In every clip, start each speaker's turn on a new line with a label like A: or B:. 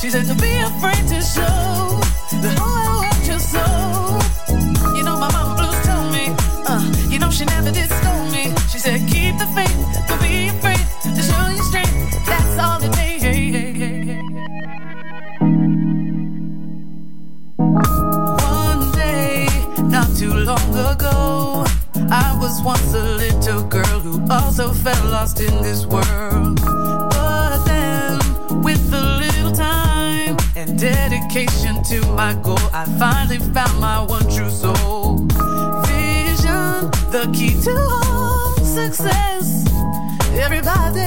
A: She said to be afraid to show finally found my one true soul. Vision, the key to all success. Everybody,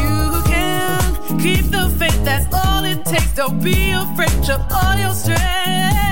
A: you can keep the faith. That's all it takes. Don't be afraid of all your strength.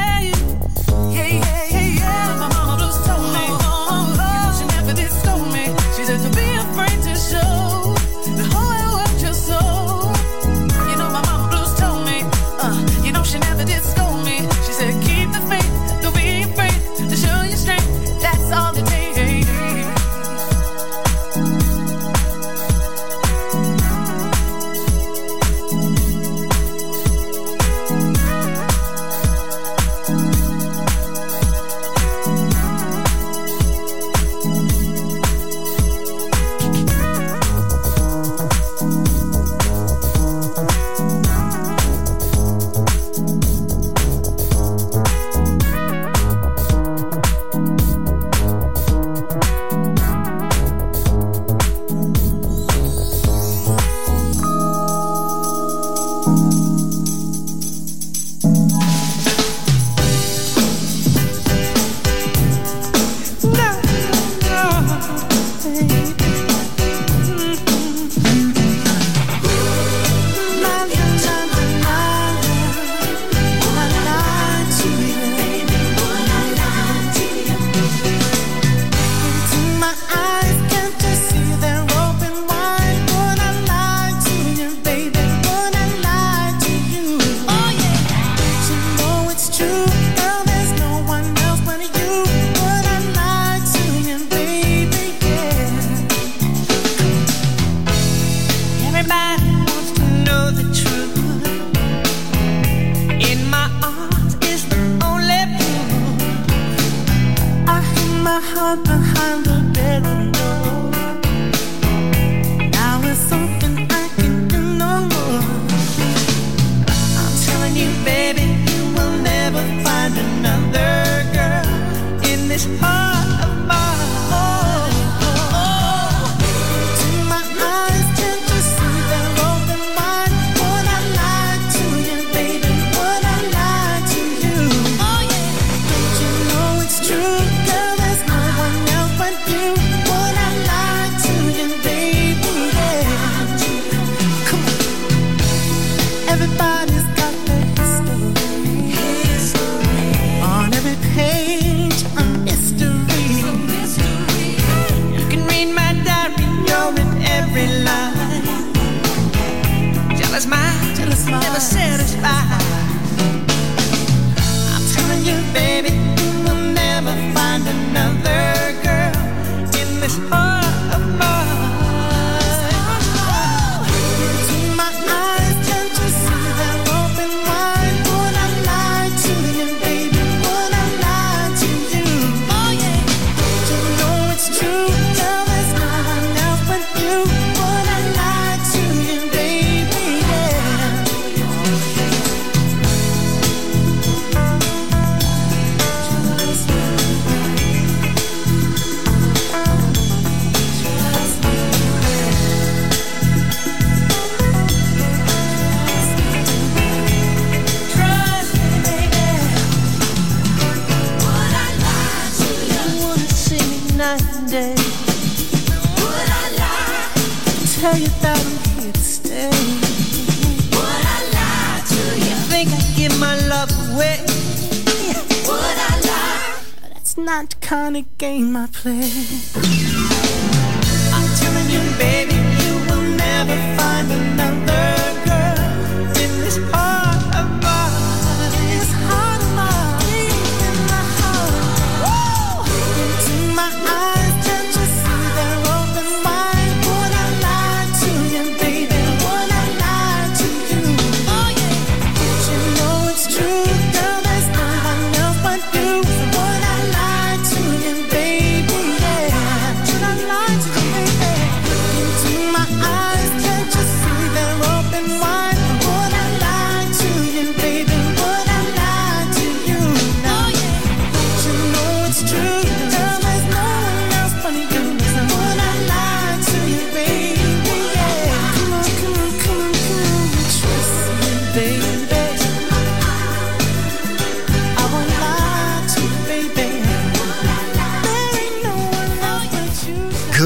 B: another kind game I play.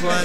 C: Igual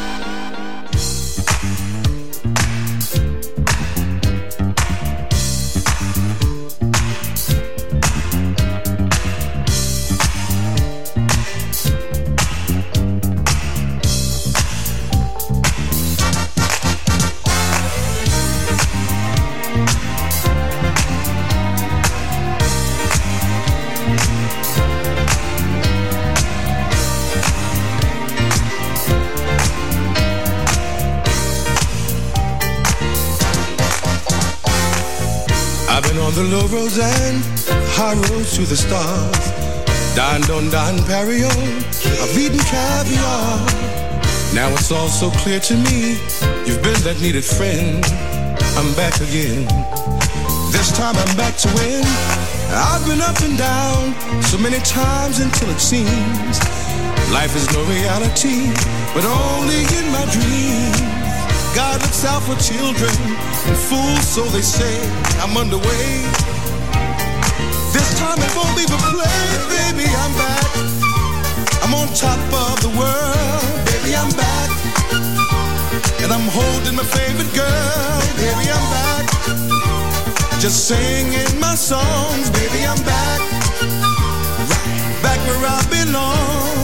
D: And high roads to the stars. Dined on Dom Pérignon, I've eaten caviar. Now it's all so clear to me, you've been that needed friend. I'm back again. This time I'm back to win. I've been up and down so many times until it seems life is no reality, but only in my dreams. God looks out for children and fools, so they say. I'm underway. Time won't play, baby. I'm back. I'm on top of the world, baby. I'm back, and I'm holding my favorite girl, baby. I'm back. Just singing my songs, baby. I'm back, right back where I belong.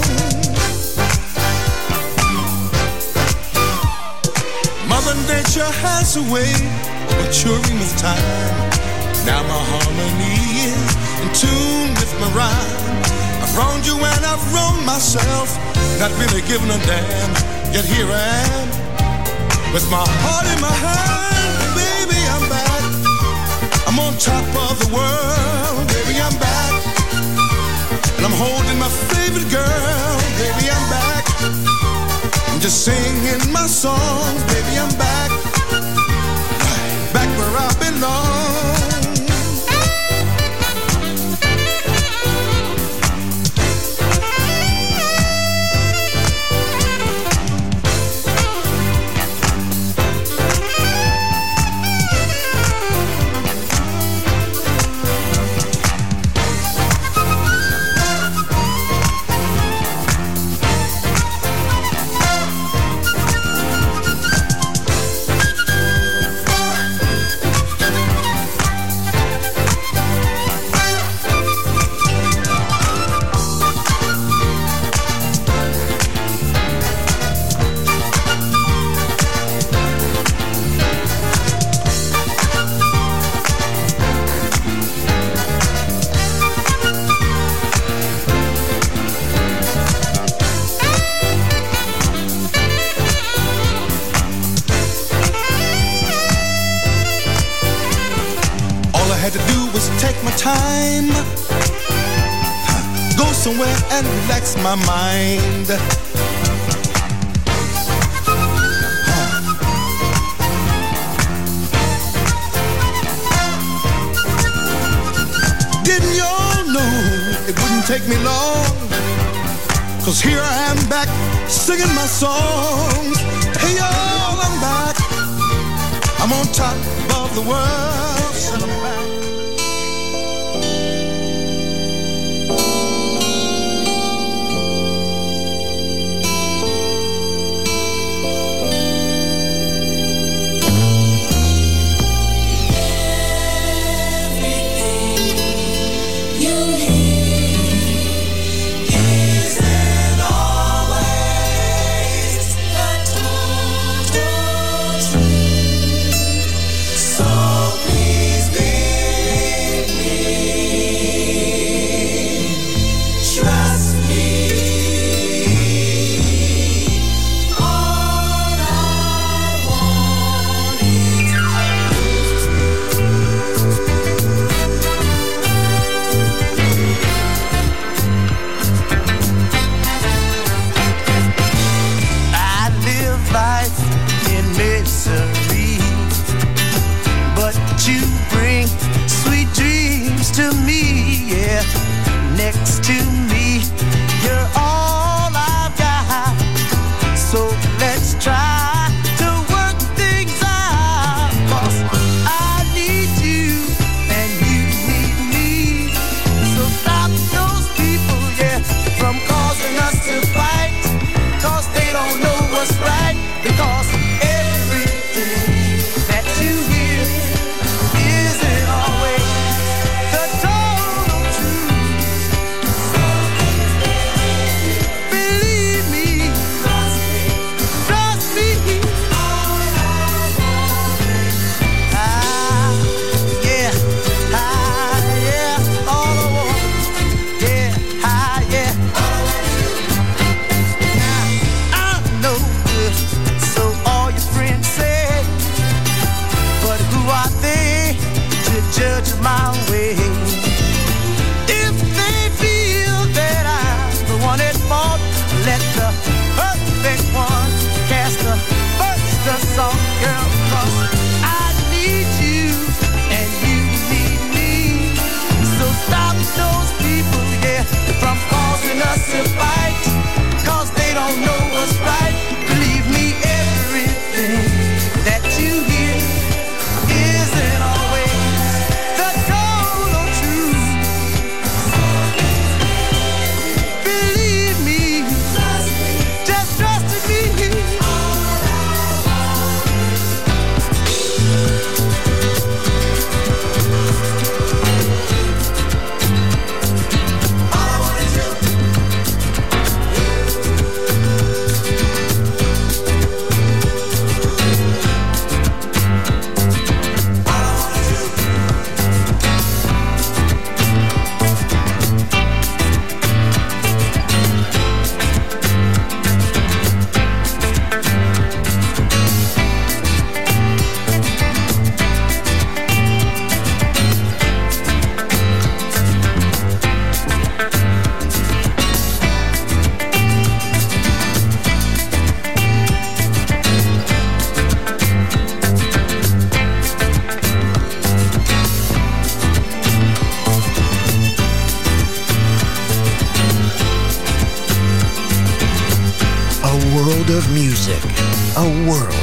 D: Mother Nature has a way of maturing with time. Now my harmony is in tune with my rhyme. I've wronged you and I've wronged myself, not really giving a damn. Yet here I am, with my heart in my hand. Baby, I'm back. I'm on top of the world. Baby, I'm back. And I'm holding my favorite girl. Baby, I'm back. I'm just singing my songs, baby, I'm back. And relax my mind. Didn't y'all know it wouldn't take me long? Cause here I am back singing my songs. Hey y'all, I'm back. I'm on top of the world.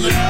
B: Yeah,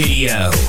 E: Radio.